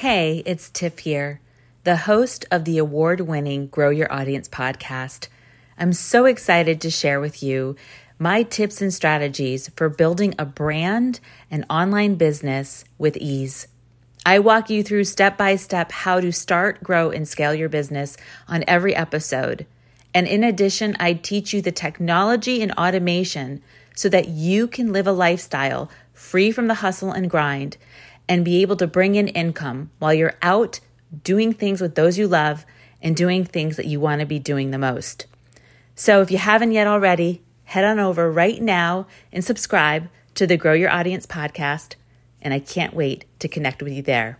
Hey, it's Tiff here, the host of the award winning Grow Your Audience podcast. I'm so excited to share with you my tips and strategies for building a brand and online business with ease. I walk you through step by step how to start, grow, and scale your business on every episode. And in addition, I teach you the technology and automation so that you can live a lifestyle free from the hustle and grind and be able to bring in income while you're out doing things with those you love and doing things that you want to be doing the most. So if you haven't yet already, head on over right now and subscribe to the Grow Your Audience podcast. And I can't wait to connect with you there.